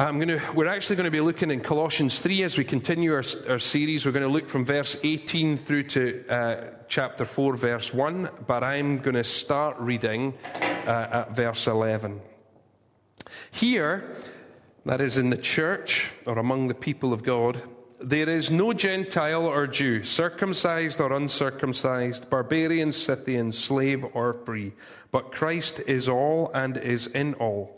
I'm going to, we're actually going to be looking in Colossians 3 as we continue our, our series. We're going to look from verse 18 through to uh, chapter 4, verse 1, but I'm going to start reading uh, at verse 11. Here, that is in the church or among the people of God, there is no Gentile or Jew, circumcised or uncircumcised, barbarian, Scythian, slave or free, but Christ is all and is in all.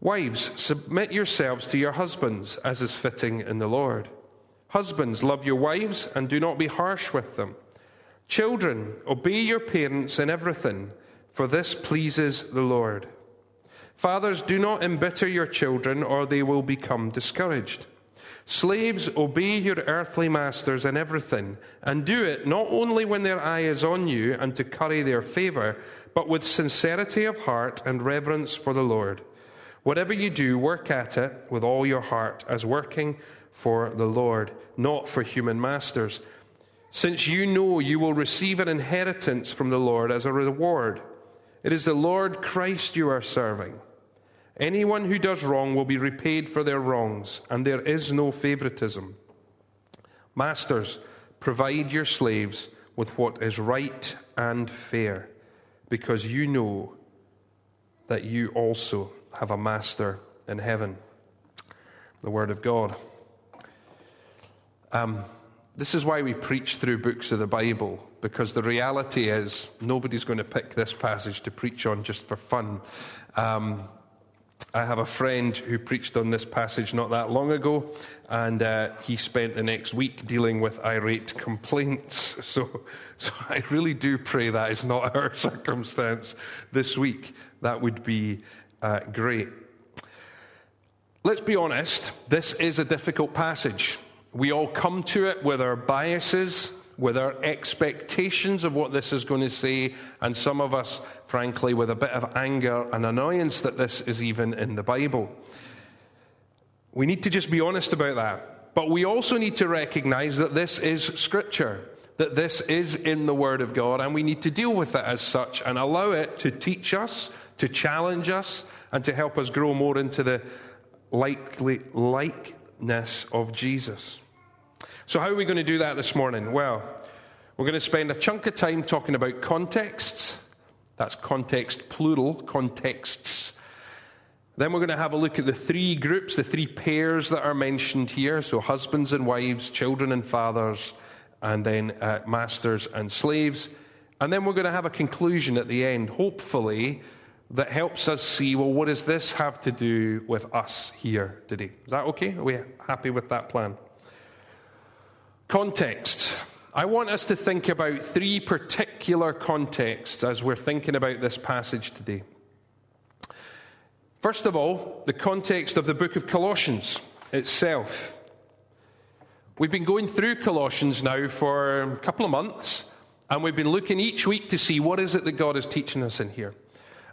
Wives, submit yourselves to your husbands as is fitting in the Lord. Husbands, love your wives and do not be harsh with them. Children, obey your parents in everything, for this pleases the Lord. Fathers, do not embitter your children, or they will become discouraged. Slaves, obey your earthly masters in everything, and do it not only when their eye is on you and to curry their favor, but with sincerity of heart and reverence for the Lord. Whatever you do, work at it with all your heart, as working for the Lord, not for human masters, since you know you will receive an inheritance from the Lord as a reward. It is the Lord Christ you are serving. Anyone who does wrong will be repaid for their wrongs, and there is no favoritism. Masters, provide your slaves with what is right and fair, because you know that you also have a master in heaven. The Word of God. Um, this is why we preach through books of the Bible, because the reality is nobody's going to pick this passage to preach on just for fun. Um, I have a friend who preached on this passage not that long ago, and uh, he spent the next week dealing with irate complaints. So, so I really do pray that is not our circumstance this week. That would be uh, great. Let's be honest, this is a difficult passage. We all come to it with our biases, with our expectations of what this is going to say, and some of us, frankly, with a bit of anger and annoyance that this is even in the Bible. We need to just be honest about that. But we also need to recognize that this is Scripture, that this is in the Word of God, and we need to deal with it as such and allow it to teach us, to challenge us, and to help us grow more into the likely likeness of Jesus. So, how are we going to do that this morning? Well, we're going to spend a chunk of time talking about contexts. That's context plural, contexts. Then we're going to have a look at the three groups, the three pairs that are mentioned here. So, husbands and wives, children and fathers, and then uh, masters and slaves. And then we're going to have a conclusion at the end, hopefully, that helps us see well, what does this have to do with us here today? Is that okay? Are we happy with that plan? Context. I want us to think about three particular contexts as we're thinking about this passage today. First of all, the context of the book of Colossians itself. We've been going through Colossians now for a couple of months, and we've been looking each week to see what is it that God is teaching us in here.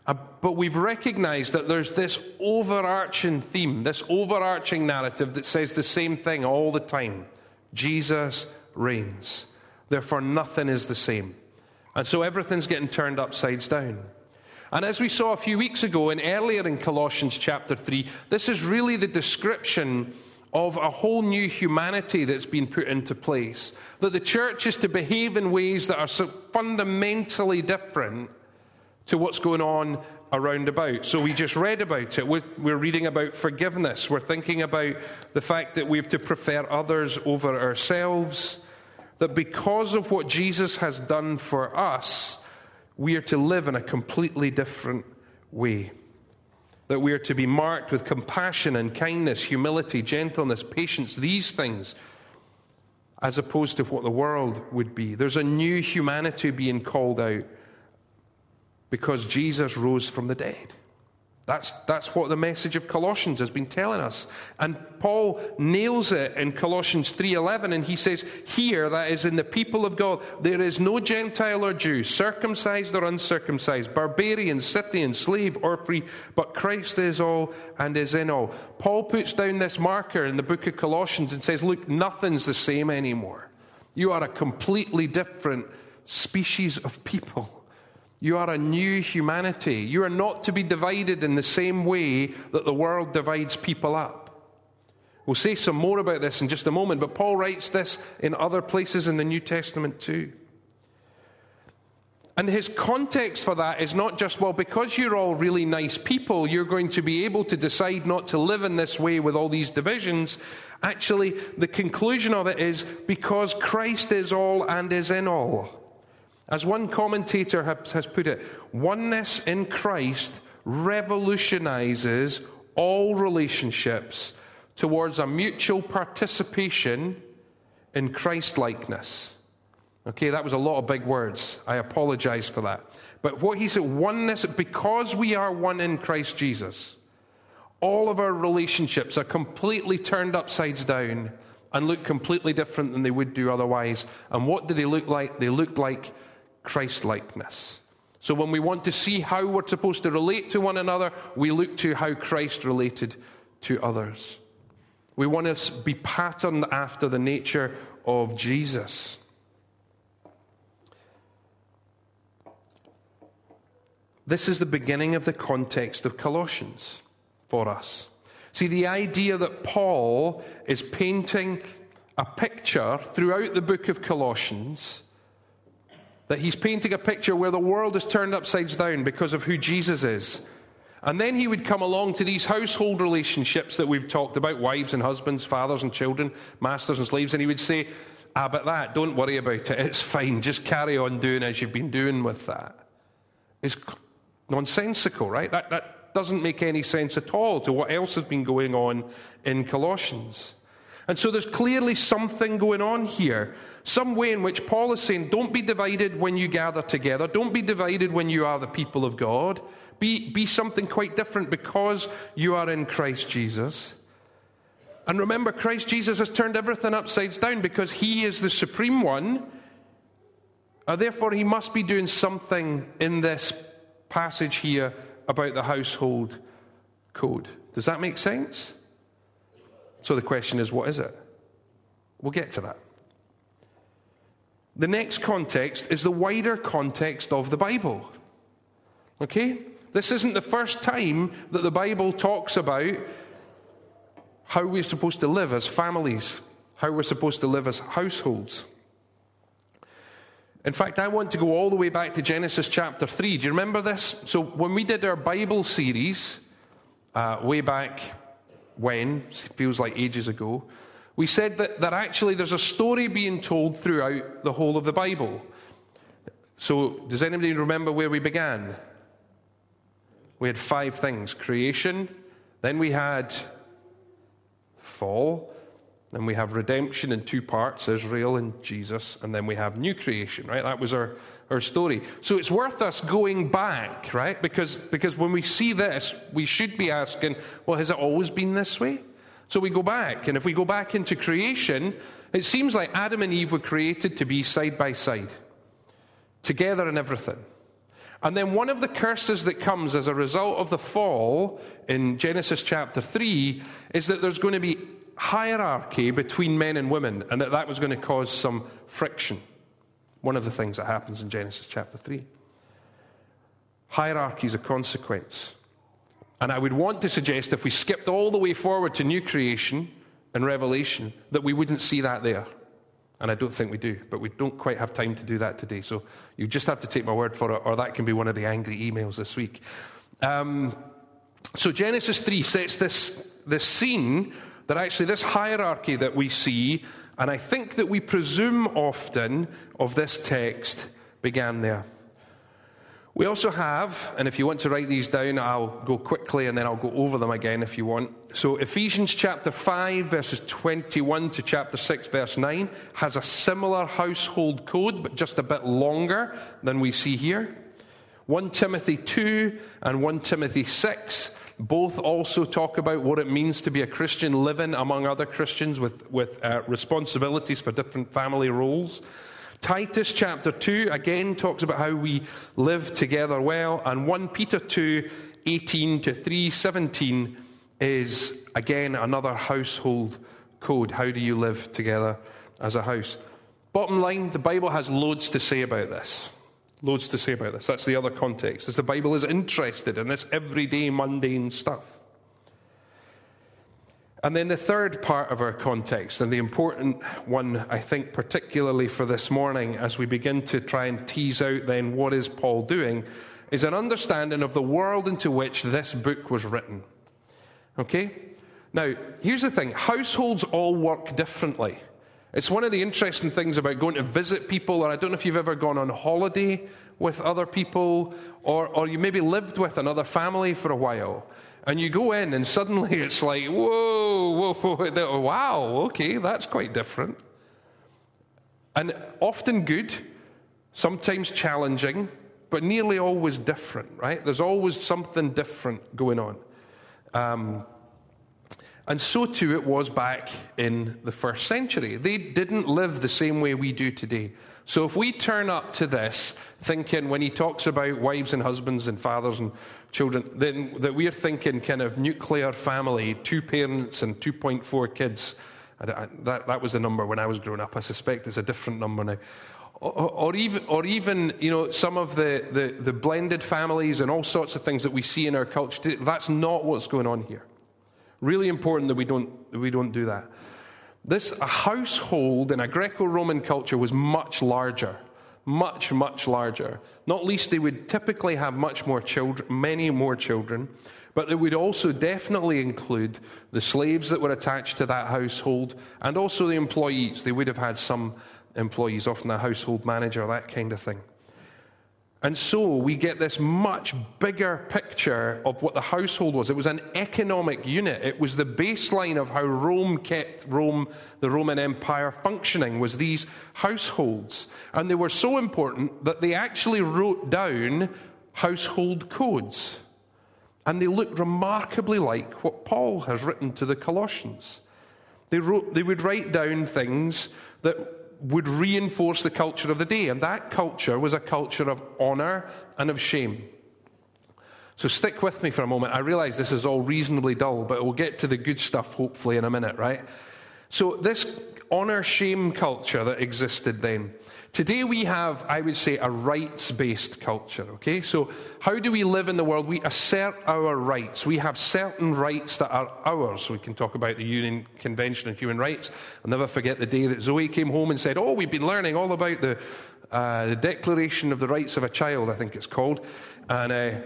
Uh, but we've recognized that there's this overarching theme, this overarching narrative that says the same thing all the time Jesus reigns. Therefore, nothing is the same. And so everything's getting turned upside down. And as we saw a few weeks ago and earlier in Colossians chapter 3, this is really the description of a whole new humanity that's been put into place. That the church is to behave in ways that are so fundamentally different to what's going on around about. So we just read about it. We're, we're, reading about forgiveness. We're thinking about the fact that we have to prefer others over ourselves. that because of what Jesus has done for us, we are to live in a completely different way. That we are to be marked with compassion and kindness, humility, gentleness, patience, these things, as opposed to what the world would be. There's a new humanity being called out because Jesus rose from the dead. That's, that's what the message of Colossians has been telling us. And Paul nails it in Colossians 3:11 and he says, "Here that is in the people of God, there is no Gentile or Jew, circumcised or uncircumcised, barbarian, Scythian, slave or free, but Christ is all and is in all." Paul puts down this marker in the book of Colossians and says, "Look, nothing's the same anymore. You are a completely different species of people." You are a new humanity. You are not to be divided in the same way that the world divides people up. We'll say some more about this in just a moment, but Paul writes this in other places in the New Testament too. And his context for that is not just, well, because you're all really nice people, you're going to be able to decide not to live in this way with all these divisions. Actually, the conclusion of it is because Christ is all and is in all. As one commentator has put it, oneness in Christ revolutionizes all relationships towards a mutual participation in Christ likeness. Okay, that was a lot of big words. I apologize for that. But what he said, oneness, because we are one in Christ Jesus, all of our relationships are completely turned upside down and look completely different than they would do otherwise. And what do they look like? They look like Christ likeness. So when we want to see how we're supposed to relate to one another, we look to how Christ related to others. We want to be patterned after the nature of Jesus. This is the beginning of the context of Colossians for us. See, the idea that Paul is painting a picture throughout the book of Colossians that he's painting a picture where the world is turned upside down because of who Jesus is. And then he would come along to these household relationships that we've talked about wives and husbands, fathers and children, masters and slaves, and he would say, Ah, but that, don't worry about it. It's fine. Just carry on doing as you've been doing with that. It's nonsensical, right? That, that doesn't make any sense at all to what else has been going on in Colossians. And so there's clearly something going on here. Some way in which Paul is saying, don't be divided when you gather together. Don't be divided when you are the people of God. Be, be something quite different because you are in Christ Jesus. And remember, Christ Jesus has turned everything upside down because he is the supreme one. Uh, therefore, he must be doing something in this passage here about the household code. Does that make sense? So the question is, what is it? We'll get to that. The next context is the wider context of the Bible. Okay? This isn't the first time that the Bible talks about how we're supposed to live as families, how we're supposed to live as households. In fact, I want to go all the way back to Genesis chapter 3. Do you remember this? So, when we did our Bible series uh, way back when, feels like ages ago, we said that, that actually there's a story being told throughout the whole of the Bible. So, does anybody remember where we began? We had five things creation, then we had fall, then we have redemption in two parts Israel and Jesus, and then we have new creation, right? That was our, our story. So it's worth us going back, right? Because, because when we see this, we should be asking, well, has it always been this way? So we go back, and if we go back into creation, it seems like Adam and Eve were created to be side by side, together in everything. And then one of the curses that comes as a result of the fall in Genesis chapter 3 is that there's going to be hierarchy between men and women, and that that was going to cause some friction. One of the things that happens in Genesis chapter 3. Hierarchy is a consequence. And I would want to suggest if we skipped all the way forward to new creation and revelation, that we wouldn't see that there. And I don't think we do, but we don't quite have time to do that today. So you just have to take my word for it, or that can be one of the angry emails this week. Um, so Genesis 3 sets this, this scene that actually this hierarchy that we see And I think that we presume often of this text began there. We also have, and if you want to write these down, I'll go quickly and then I'll go over them again if you want. So, Ephesians chapter 5, verses 21 to chapter 6, verse 9, has a similar household code, but just a bit longer than we see here. 1 Timothy 2 and 1 Timothy 6 both also talk about what it means to be a Christian living among other Christians with, with uh, responsibilities for different family roles. Titus chapter 2 again talks about how we live together well, and 1 Peter 2 18 to 317 is again another household code. How do you live together as a house? Bottom line, the Bible has loads to say about this. Loads to say about this. That's the other context, Is the Bible is interested in this everyday mundane stuff. And then the third part of our context, and the important one, I think, particularly for this morning, as we begin to try and tease out then what is Paul doing, is an understanding of the world into which this book was written. Okay? Now, here's the thing households all work differently. It's one of the interesting things about going to visit people, or I don't know if you've ever gone on holiday with other people, or, or you maybe lived with another family for a while. And you go in, and suddenly it's like, whoa, whoa, whoa, wow, okay, that's quite different. And often good, sometimes challenging, but nearly always different, right? There's always something different going on. Um, and so too it was back in the first century. They didn't live the same way we do today. So if we turn up to this thinking when he talks about wives and husbands and fathers and children, then that we're thinking kind of nuclear family, two parents and 2.4 kids. I, I, that, that was the number when I was growing up. I suspect it's a different number now. Or, or, even, or even, you know, some of the, the, the blended families and all sorts of things that we see in our culture. That's not what's going on here. Really important that we don't, that we don't do that. This a household in a Greco Roman culture was much larger much, much larger. Not least, they would typically have much more children, many more children, but they would also definitely include the slaves that were attached to that household and also the employees. They would have had some employees, often a household manager, that kind of thing. And so we get this much bigger picture of what the household was. It was an economic unit. It was the baseline of how Rome kept Rome, the Roman Empire, functioning, was these households. And they were so important that they actually wrote down household codes. And they look remarkably like what Paul has written to the Colossians. They, wrote, they would write down things that would reinforce the culture of the day. And that culture was a culture of honor and of shame. So stick with me for a moment. I realize this is all reasonably dull, but we'll get to the good stuff hopefully in a minute, right? So, this honor shame culture that existed then Today we have, I would say, a rights based culture, okay? So, how do we live in the world? We assert our rights. We have certain rights that are ours. We can talk about the UN Convention on Human Rights. I'll never forget the day that Zoe came home and said, Oh, we've been learning all about the, uh, the Declaration of the Rights of a Child, I think it's called. And, uh,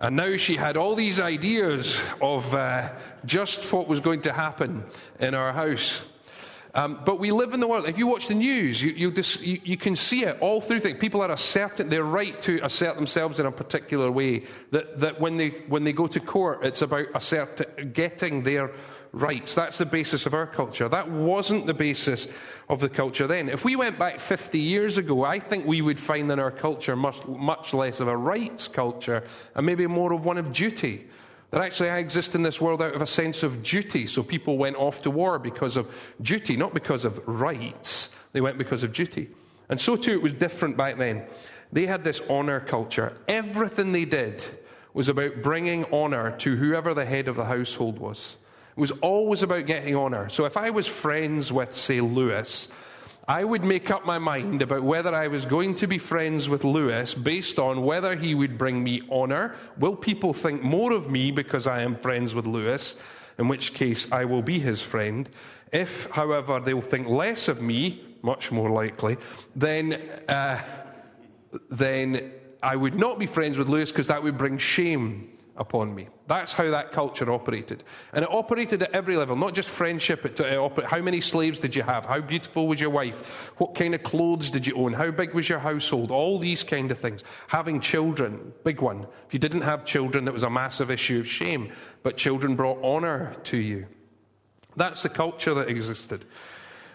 and now she had all these ideas of uh, just what was going to happen in our house. Um, but we live in the world. If you watch the news, you, you, you, you, can see it all through things. People are asserting their right to assert themselves in a particular way. That, that when, they, when they go to court, it's about assert, getting their rights. That's the basis of our culture. That wasn't the basis of the culture then. If we went back 50 years ago, I think we would find in our culture much, much less of a rights culture and maybe more of one of duty. That actually I exist in this world out of a sense of duty. So people went off to war because of duty, not because of rights. They went because of duty. And so too it was different back then. They had this honor culture. Everything they did was about bringing honor to whoever the head of the household was. It was always about getting honor. So if I was friends with, say, Lewis, I would make up my mind about whether I was going to be friends with Lewis based on whether he would bring me honor. Will people think more of me because I am friends with Lewis? In which case, I will be his friend. If, however, they will think less of me, much more likely, then, uh, then I would not be friends with Lewis because that would bring shame upon me. That's how that culture operated. And it operated at every level, not just friendship. It, it how many slaves did you have? How beautiful was your wife? What kind of clothes did you own? How big was your household? All these kind of things. Having children, big one. If you didn't have children, it was a massive issue of shame. But children brought honor to you. That's the culture that existed.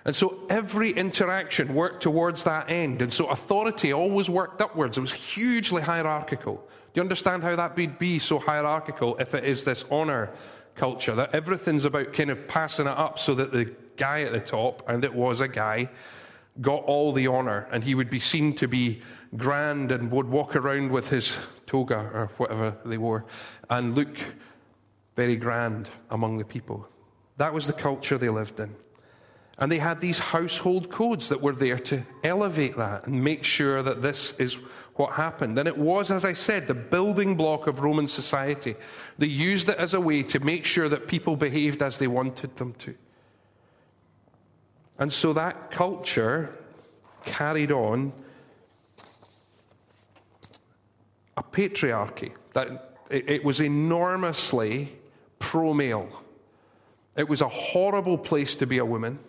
And so every interaction worked towards that end. And so authority always worked upwards. It was hugely hierarchical. Do you understand how that would be so hierarchical if it is this honor culture? That everything's about kind of passing it up so that the guy at the top, and it was a guy, got all the honor and he would be seen to be grand and would walk around with his toga or whatever they wore and look very grand among the people. That was the culture they lived in. And they had these household codes that were there to elevate that and make sure that this is what happened. And it was, as I said, the building block of Roman society. They used it as a way to make sure that people behaved as they wanted them to. And so that culture carried on a patriarchy. That it was enormously pro male. It was a horrible place to be a woman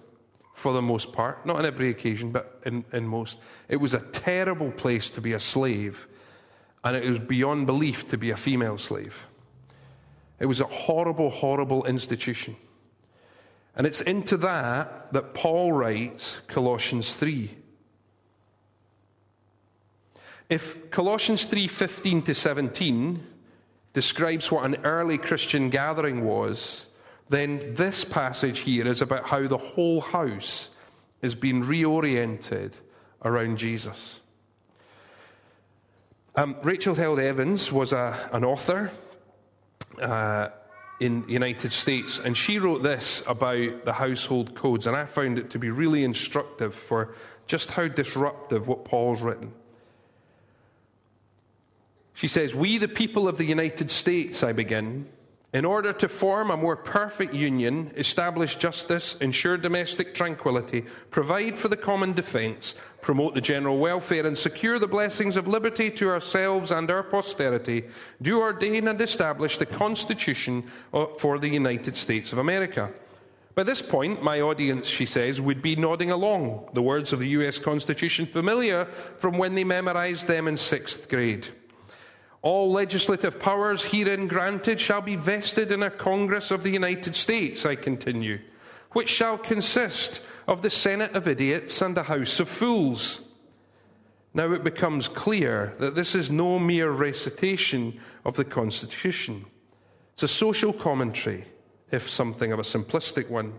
for the most part, not on every occasion, but in, in most. It was a terrible place to be a slave, and it was beyond belief to be a female slave. It was a horrible, horrible institution. And it's into that that Paul writes Colossians 3. If Colossians 3 15 to 17 describes what an early Christian gathering was, then this passage here is about how the whole house is being reoriented around Jesus. Um, Rachel Held Evans was a, an author uh, in the United States, and she wrote this about the household codes, and I found it to be really instructive for just how disruptive what Paul's written. She says, We, the people of the United States, I begin, in order to form a more perfect union, establish justice, ensure domestic tranquility, provide for the common defence, promote the general welfare, and secure the blessings of liberty to ourselves and our posterity, do ordain and establish the Constitution uh, for the United States of America. By this point, my audience, she says, would be nodding along, the words of the US Constitution familiar from when they memorized them in sixth grade. All legislative powers herein granted shall be vested in a Congress of the United States, I continue, which shall consist of the Senate of idiots and a House of fools. Now it becomes clear that this is no mere recitation of the Constitution. It's a social commentary, if something of a simplistic one.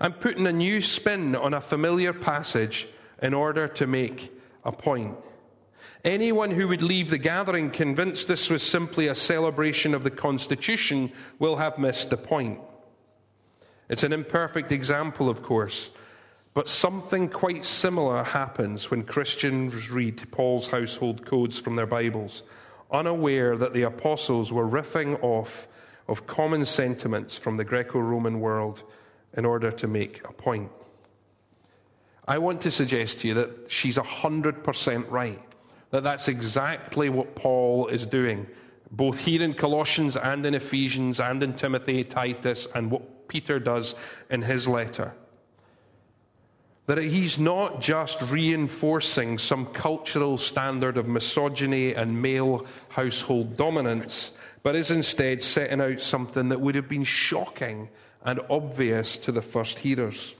I'm putting a new spin on a familiar passage in order to make a point. Anyone who would leave the gathering convinced this was simply a celebration of the Constitution will have missed the point. It's an imperfect example, of course, but something quite similar happens when Christians read Paul's household codes from their Bibles, unaware that the apostles were riffing off of common sentiments from the Greco Roman world in order to make a point. I want to suggest to you that she's 100% right that that's exactly what Paul is doing, both here in Colossians and in Ephesians and in Timothy, Titus, and what Peter does in his letter. That he's not just reinforcing some cultural standard of misogyny and male household dominance, but is instead setting out something that would have been shocking and obvious to the first hearers.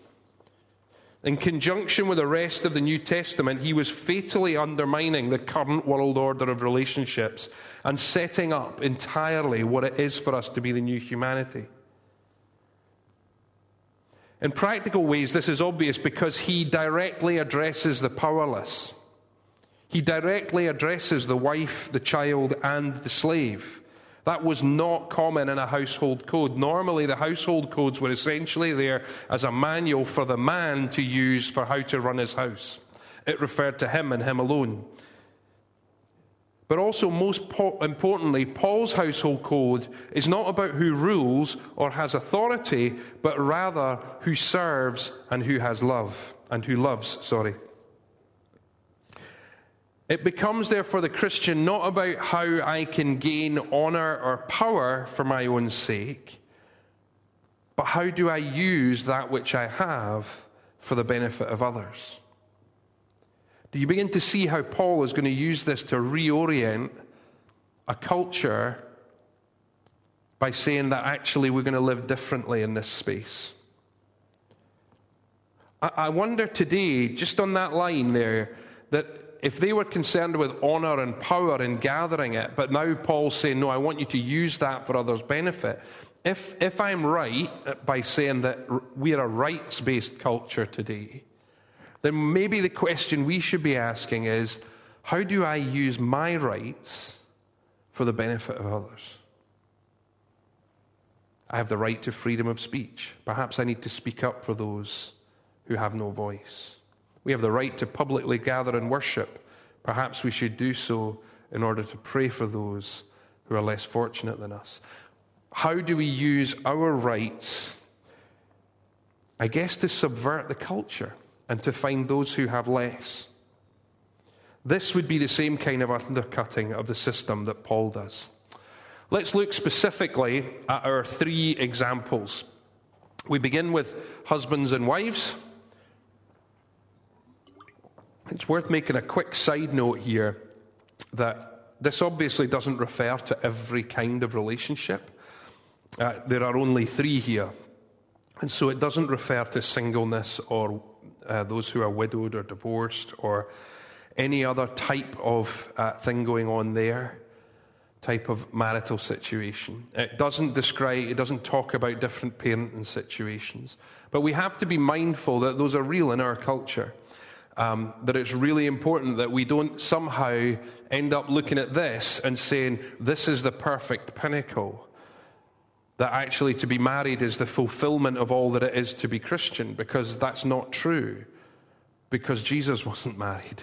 In conjunction with the rest of the New Testament, he was fatally undermining the current world order of relationships and setting up entirely what it is for us to be the new humanity. In practical ways, this is obvious because he directly addresses the powerless. He directly addresses the wife, the child, and the slave. That was not common in a household code. Normally, the household codes were essentially there as a manual for the man to use for how to run his house. It referred to him and him alone. But also, most importantly, Paul's household code is not about who rules or has authority, but rather who serves and who has love, and who loves, sorry. It becomes, therefore, the Christian not about how I can gain honor or power for my own sake, but how do I use that which I have for the benefit of others? Do you begin to see how Paul is going to use this to reorient a culture by saying that actually we're going to live differently in this space? I wonder today, just on that line there, that if they were concerned with honor and power in gathering it, but now Paul's saying, no, I want you to use that for others' benefit. If, if I'm right by saying that we're a rights based culture today, then maybe the question we should be asking is how do I use my rights for the benefit of others? I have the right to freedom of speech. Perhaps I need to speak up for those who have no voice. We have the right to publicly gather and worship. Perhaps we should do so in order to pray for those who are less fortunate than us. How do we use our rights, I guess, to subvert the culture and to find those who have less? This would be the same kind of undercutting of the system that Paul does. Let's look specifically at our three examples. We begin with husbands and wives. It's worth making a quick side note here that this obviously doesn't refer to every kind of relationship. Uh, there are only three here. And so it doesn't refer to singleness or uh, those who are widowed or divorced or any other type of uh, thing going on there, type of marital situation. It doesn't describe, it doesn't talk about different parenting situations. But we have to be mindful that those are real in our culture um, that it's really important that we don't somehow end up looking at this and saying, this is the perfect pinnacle. That actually to be married is the fulfillment of all that it is to be Christian, because that's not true, because Jesus wasn't married.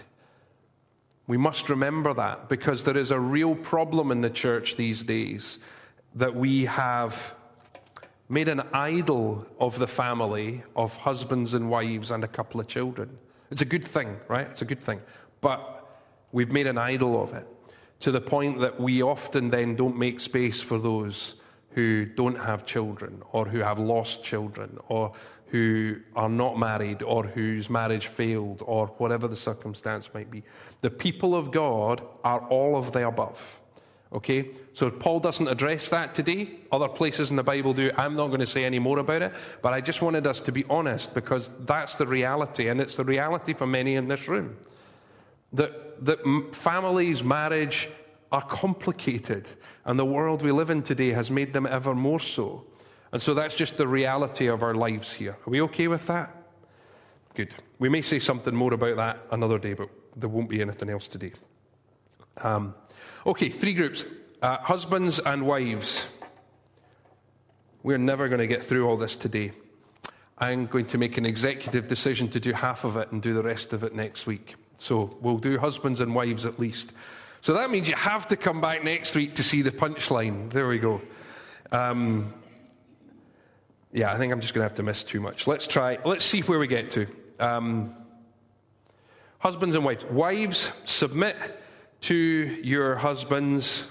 We must remember that because there is a real problem in the church these days that we have made an idol of the family of husbands and wives and a couple of children. It's a good thing, right? It's a good thing. But we've made an idol of it to the point that we often then don't make space for those who don't have children or who have lost children or who are not married or whose marriage failed or whatever the circumstance might be. The people of God are all of the above. Okay? So Paul doesn't address that today. Other places in the Bible do. I'm not going to say any more about it, but I just wanted us to be honest because that's the reality, and it's the reality for many in this room. That, that families, marriage are complicated, and the world we live in today has made them ever more so. And so that's just the reality of our lives here. Are we okay with that? Good. We may say something more about that another day, but there won't be anything else today. Um, Okay, three groups uh, husbands and wives. We're never going to get through all this today. I'm going to make an executive decision to do half of it and do the rest of it next week. So we'll do husbands and wives at least. So that means you have to come back next week to see the punchline. There we go. Um, yeah, I think I'm just going to have to miss too much. Let's try. Let's see where we get to. Um, husbands and wives. Wives, submit to your husbands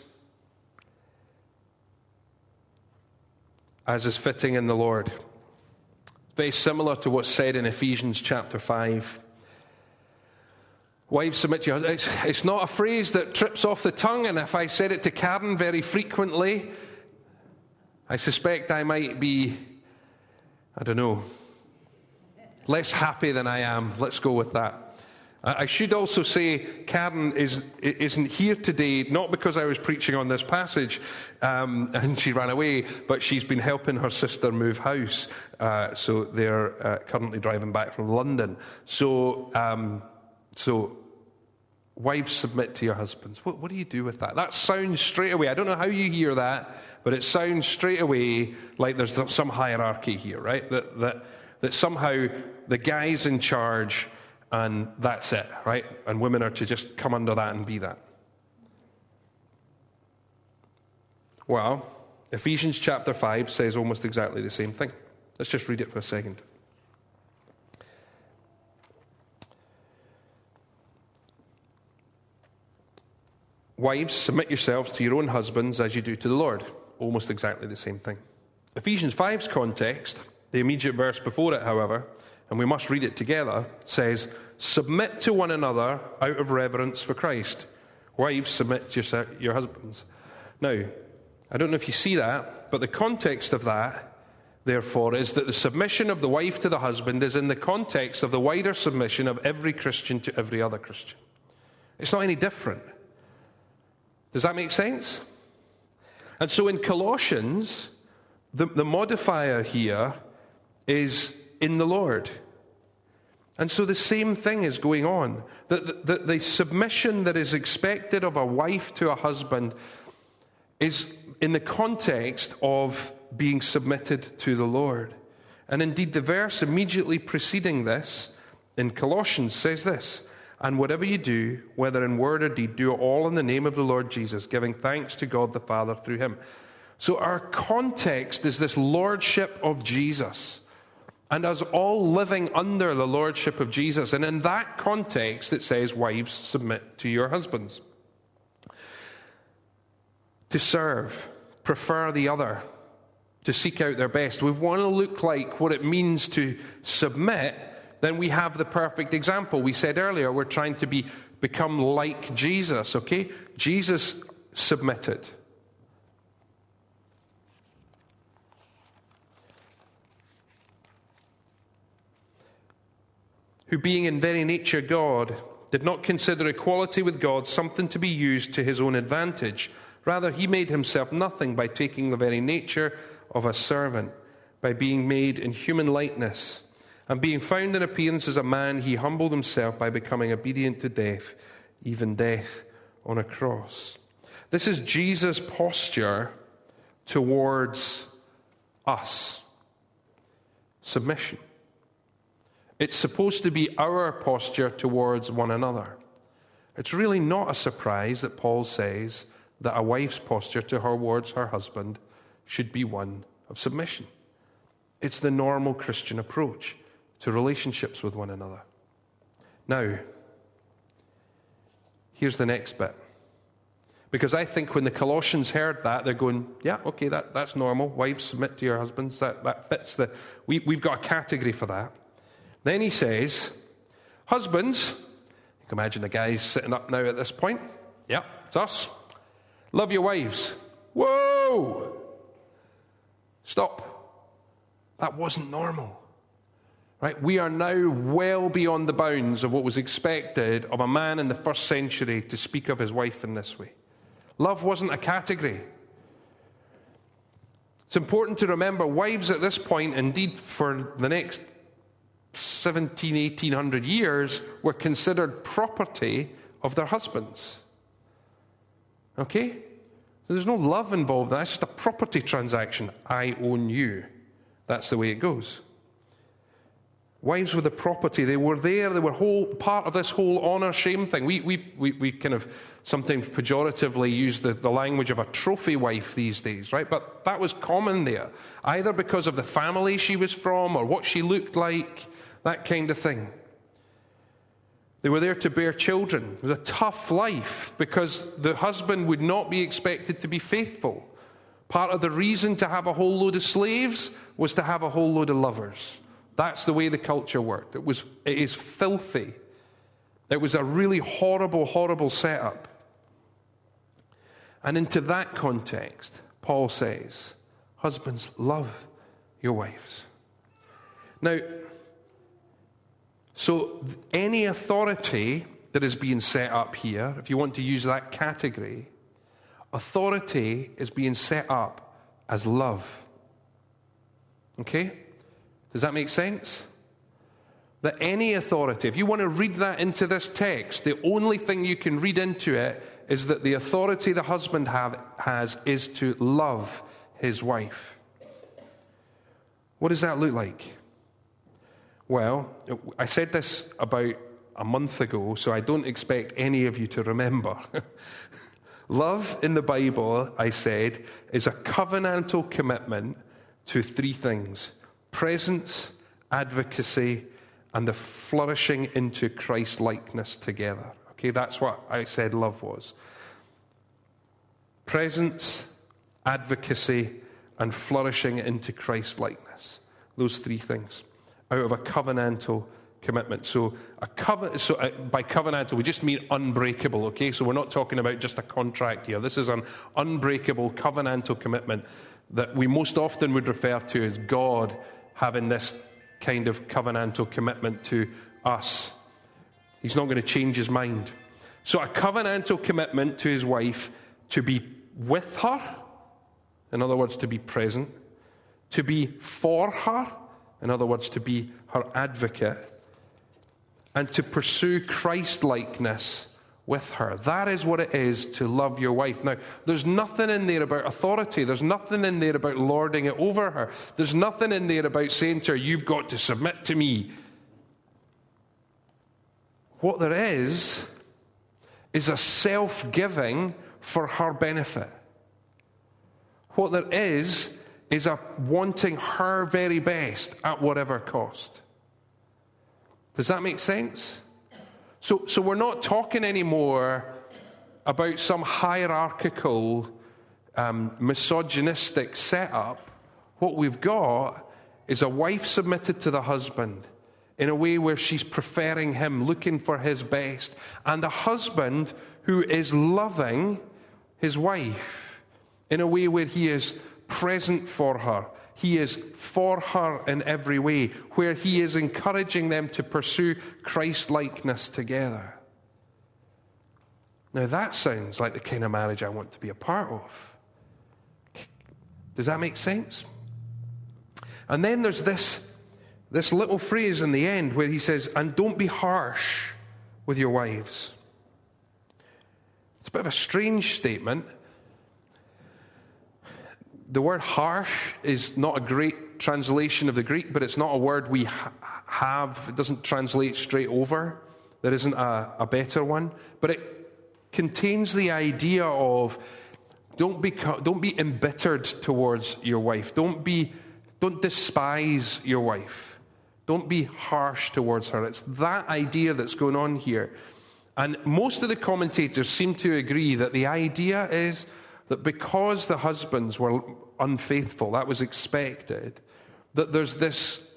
as is fitting in the Lord. Very similar to what's said in Ephesians chapter 5. Wives, submit to your husbands. It's, it's not a phrase that trips off the tongue, and if I said it to Karen very frequently, I suspect I might be, I don't know, less happy than I am. Let's go with that. I should also say Karen is, isn't here today, not because I was preaching on this passage um, and she ran away, but she's been helping her sister move house. Uh, so they're uh, currently driving back from London. So, um, so wives submit to your husbands. What, what do you do with that? That sounds straight away, I don't know how you hear that, but it sounds straight away like there's some hierarchy here, right? That, that, that somehow the guy's in charge and that's it, right? And women are to just come under that and be that. Well, Ephesians chapter 5 says almost exactly the same thing. Let's just read it for a second. Wives, submit yourselves to your own husbands as you do to the Lord. Almost exactly the same thing. Ephesians 5's context, the immediate verse before it, however, and we must read it together, says, Submit to one another out of reverence for Christ. Wives, submit to your, your husbands. Now, I don't know if you see that, but the context of that, therefore, is that the submission of the wife to the husband is in the context of the wider submission of every Christian to every other Christian. It's not any different. Does that make sense? And so in Colossians, the, the modifier here is in the Lord. And so the same thing is going on. The, the, the, submission that is expected of a wife to a husband is in the context of being submitted to the Lord. And indeed, the verse immediately preceding this in Colossians says this and whatever you do, whether in word or deed, do it all in the name of the Lord Jesus, giving thanks to God the Father through him. So our context is this lordship of Jesus. And us all living under the lordship of Jesus. And in that context, it says, Wives, submit to your husbands. To serve, prefer the other, to seek out their best. We want to look like what it means to submit then we have the perfect example. We said earlier we're trying to be, become like Jesus, okay? Jesus submitted. Who, being in very nature God, did not consider equality with God something to be used to his own advantage. Rather, he made himself nothing by taking the very nature of a servant, by being made in human likeness and being found in appearance as a man, he humbled himself by becoming obedient to death, even death on a cross. This is Jesus' posture towards us submission. It's supposed to be our posture towards one another. It's really not a surprise that Paul says that a wife's posture towards her husband should be one of submission. It's the normal Christian approach to relationships with one another. Now, here's the next bit. Because I think when the Colossians heard that, they're going, yeah, okay, that, that's normal. Wives, submit to your husbands. That, that fits the. We, we've got a category for that. Then he says, Husbands, you can imagine the guys sitting up now at this point. Yeah, it's us. Love your wives. Whoa! Stop. That wasn't normal. Right? We are now well beyond the bounds of what was expected of a man in the first century to speak of his wife in this way. Love wasn't a category. It's important to remember wives at this point, indeed for the next 17, 1800 years, were considered property of their husbands. Okay? There's no love involved. That's just a property transaction. I own you. That's the way it goes. Wives were the property. They were there. They were whole, part of this whole honor shame thing. We, we, we, we kind of sometimes pejoratively use the, the language of a trophy wife these days, right? But that was common there, either because of the family she was from or what she looked like, that kind of thing. They were there to bear children. It was a tough life because the husband would not be expected to be faithful. Part of the reason to have a whole load of slaves was to have a whole load of lovers. That's the way the culture worked. It, was, it is filthy. It was a really horrible, horrible setup. And into that context, Paul says, Husbands, love your wives. Now, so any authority that is being set up here, if you want to use that category, authority is being set up as love. Okay? Does that make sense? That any authority, if you want to read that into this text, the only thing you can read into it is that the authority the husband have, has is to love his wife. What does that look like? Well, I said this about a month ago, so I don't expect any of you to remember. Love in the Bible, I said, is a covenantal commitment to three things presence, advocacy, and the flourishing into Christ likeness together. Okay, that's what I said love was. presence, advocacy, and flourishing into Christ likeness. Those three things out of a covenantal commitment. So, a so uh, by covenantal, we just mean unbreakable, okay? So, we're not talking about just a contract here. This is an unbreakable covenantal commitment that we most often would refer to as God having this kind of covenantal commitment to us. He's not going to change his mind. So, a covenantal commitment to his wife to be with her, in other words, to be present, to be for her, in other words, to be her advocate, and to pursue Christ likeness with her. That is what it is to love your wife. Now, there's nothing in there about authority. There's nothing in there about lording it over her. There's nothing in there about saying to her, You've got to submit to me. What there is, is a self giving for her benefit. What there is, is a wanting her very best at whatever cost. Does that make sense? So, so we're not talking anymore about some hierarchical, um, misogynistic setup. What we've got is a wife submitted to the husband in a way where she's preferring him, looking for his best, and a husband who is loving his wife in a way where he is present for her, he is for her in every way, where He is encouraging them to pursue Christ likeness together. Now, that sounds like the kind of marriage I want to be a part of. Does that make sense? And then there's this, this little phrase in the end where he says, and don't be harsh with your wives. It's a bit of a strange statement the word harsh is not a great translation of the Greek, but it's not a word we ha- have. It doesn't translate straight over. There isn't a, a better one. But it contains the idea of don't be, don't be embittered towards your wife. Don't, be, don't despise your wife. Don't be harsh towards her. It's that idea that's going on here. And most of the commentators seem to agree that the idea is that because the husbands were unfaithful, that was expected, that there's this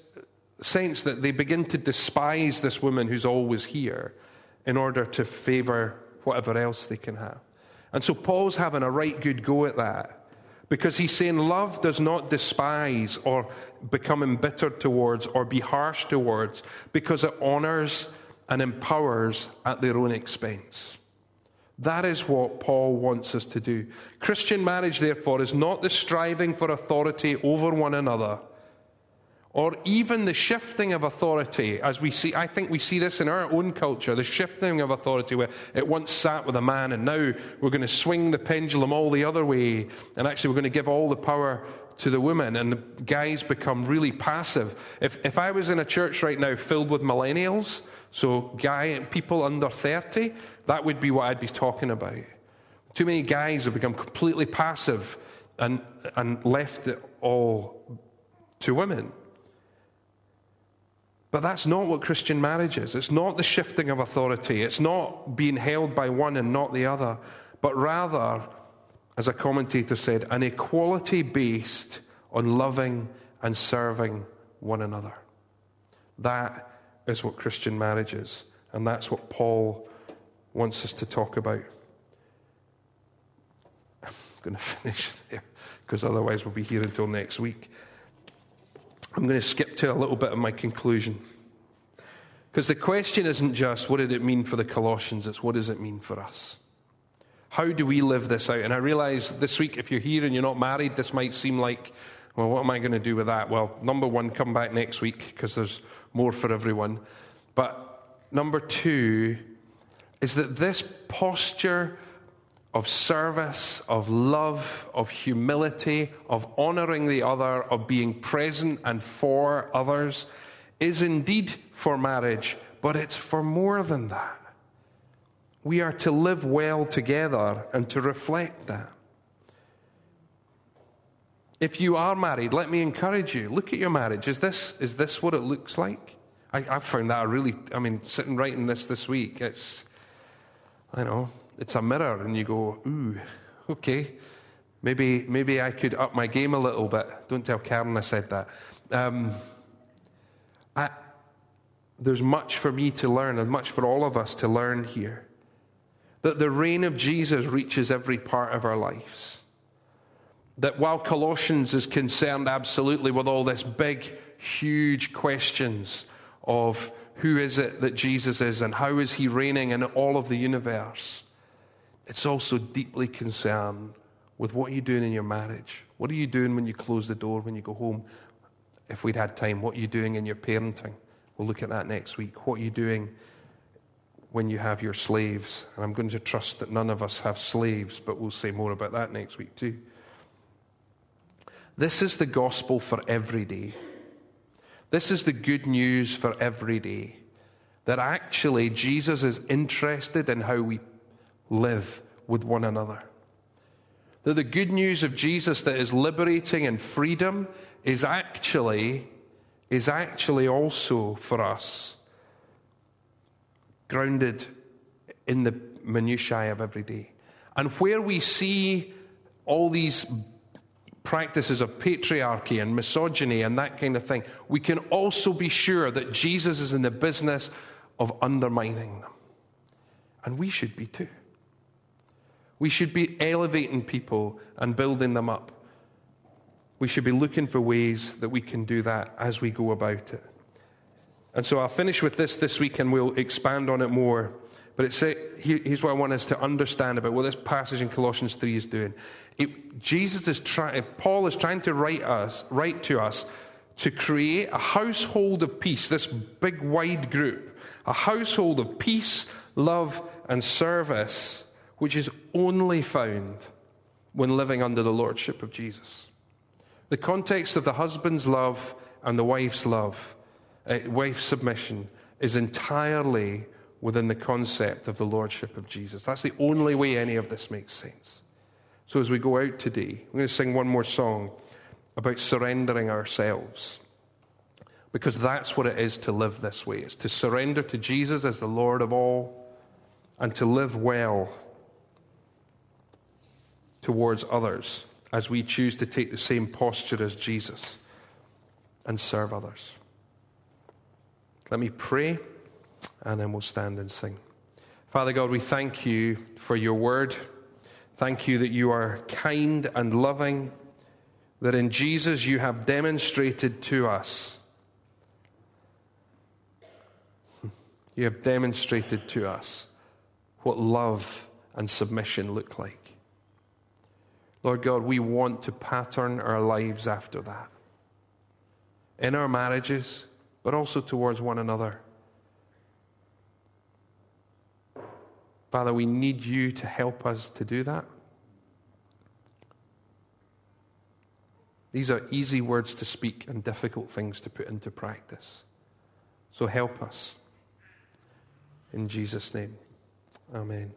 sense that they begin to despise this woman who's always here in order to favor whatever else they can have. And so Paul's having a right good go at that because he's saying love does not despise or become embittered towards or be harsh towards because it honors and empowers at their own expense. That is what Paul wants us to do. Christian marriage, therefore, is not the striving for authority over one another or even the shifting of authority as we see i think we see this in our own culture the shifting of authority where it once sat with a man and now we're going to swing the pendulum all the other way and actually we're going to give all the power to the women and the guys become really passive if, if i was in a church right now filled with millennials so guy people under 30 that would be what I'd be talking about. Too many guys have become completely passive and, and left it all to women. But that's not what Christian marriage is. It's not the shifting of authority. It's not being held by one and not the other, but rather, as a commentator said, an equality based on loving and serving one another. That is what Christian marriage is. And that's what Paul wants us to talk about. I'm going to finish there because otherwise we'll be here until next week. I'm going to skip to a little bit of my conclusion. Because the question isn't just what did it mean for the Colossians, it's what does it mean for us? How do we live this out? And I realize this week, if you're here and you're not married, this might seem like, well, what am I going to do with that? Well, number one, come back next week because there's more for everyone. But number two, is that this posture of service, of love, of humility, of honoring the other, of being present and for others is indeed for marriage, but it's for more than that. We are to live well together and to reflect that. If you are married, let me encourage you. Look at your marriage. Is this, is this what it looks like? I, have found that really, I mean, sitting writing this this week, it's, I know, it's a mirror, and you go, ooh, Okay, maybe, maybe I could up my game a little bit. Don't tell Karen I said that. Um, I, there's much for me to learn and much for all of us to learn here. That the reign of Jesus reaches every part of our lives. That while Colossians is concerned absolutely with all this big, huge questions of who is it that Jesus is and how is he reigning in all of the universe, it's also deeply concerned with what you're you doing in your marriage? What are you doing when you close the door, when you go home? If we'd had time, what are you doing in your parenting? We'll look at that next week. What are you doing when you have your slaves? And I'm going to trust that none of us have slaves, but we'll say more about that next week too. This is the gospel for every day. This is the good news for every day. That actually Jesus is interested in how we live with one another. That the good news of Jesus that is liberating and freedom is actually, is actually also for us grounded in the minutiae of every day. And where we see all these practices of patriarchy and misogyny and that kind of thing, we can also be sure that Jesus is in the business of undermining them. And we should be too. We should be elevating people and building them up. We should be looking for ways that we can do that as we go about it. And so I'll finish with this this week and we'll expand on it more. But it's, here's what I want us to understand about what this passage in Colossians 3 is doing. It, Jesus is trying, Paul is trying to write us, write to us to create a household of peace, this big wide group, a household of peace, love, and service which is only found when living under the lordship of Jesus. The context of the husband's love and the wife's love, uh, wife's submission, is entirely within the concept of the lordship of Jesus. That's the only way any of this makes sense. So as we go out today, I'm going to sing one more song about surrendering ourselves. Because that's what it is to live this way. It's to surrender to Jesus as the Lord of all and to live well towards others as we choose to take the same posture as Jesus and serve others. Let me pray and then we'll stand and sing. Father God, we thank you for your word. Thank you that you are kind and loving, that in Jesus you have demonstrated to us. You have demonstrated to us what love and submission look like. Lord God, we want to pattern our lives after that. In our marriages, but also towards one another. Father, we need you to help us to do that. These are easy words to speak and difficult things to put into practice. So help us. In Jesus' name, amen.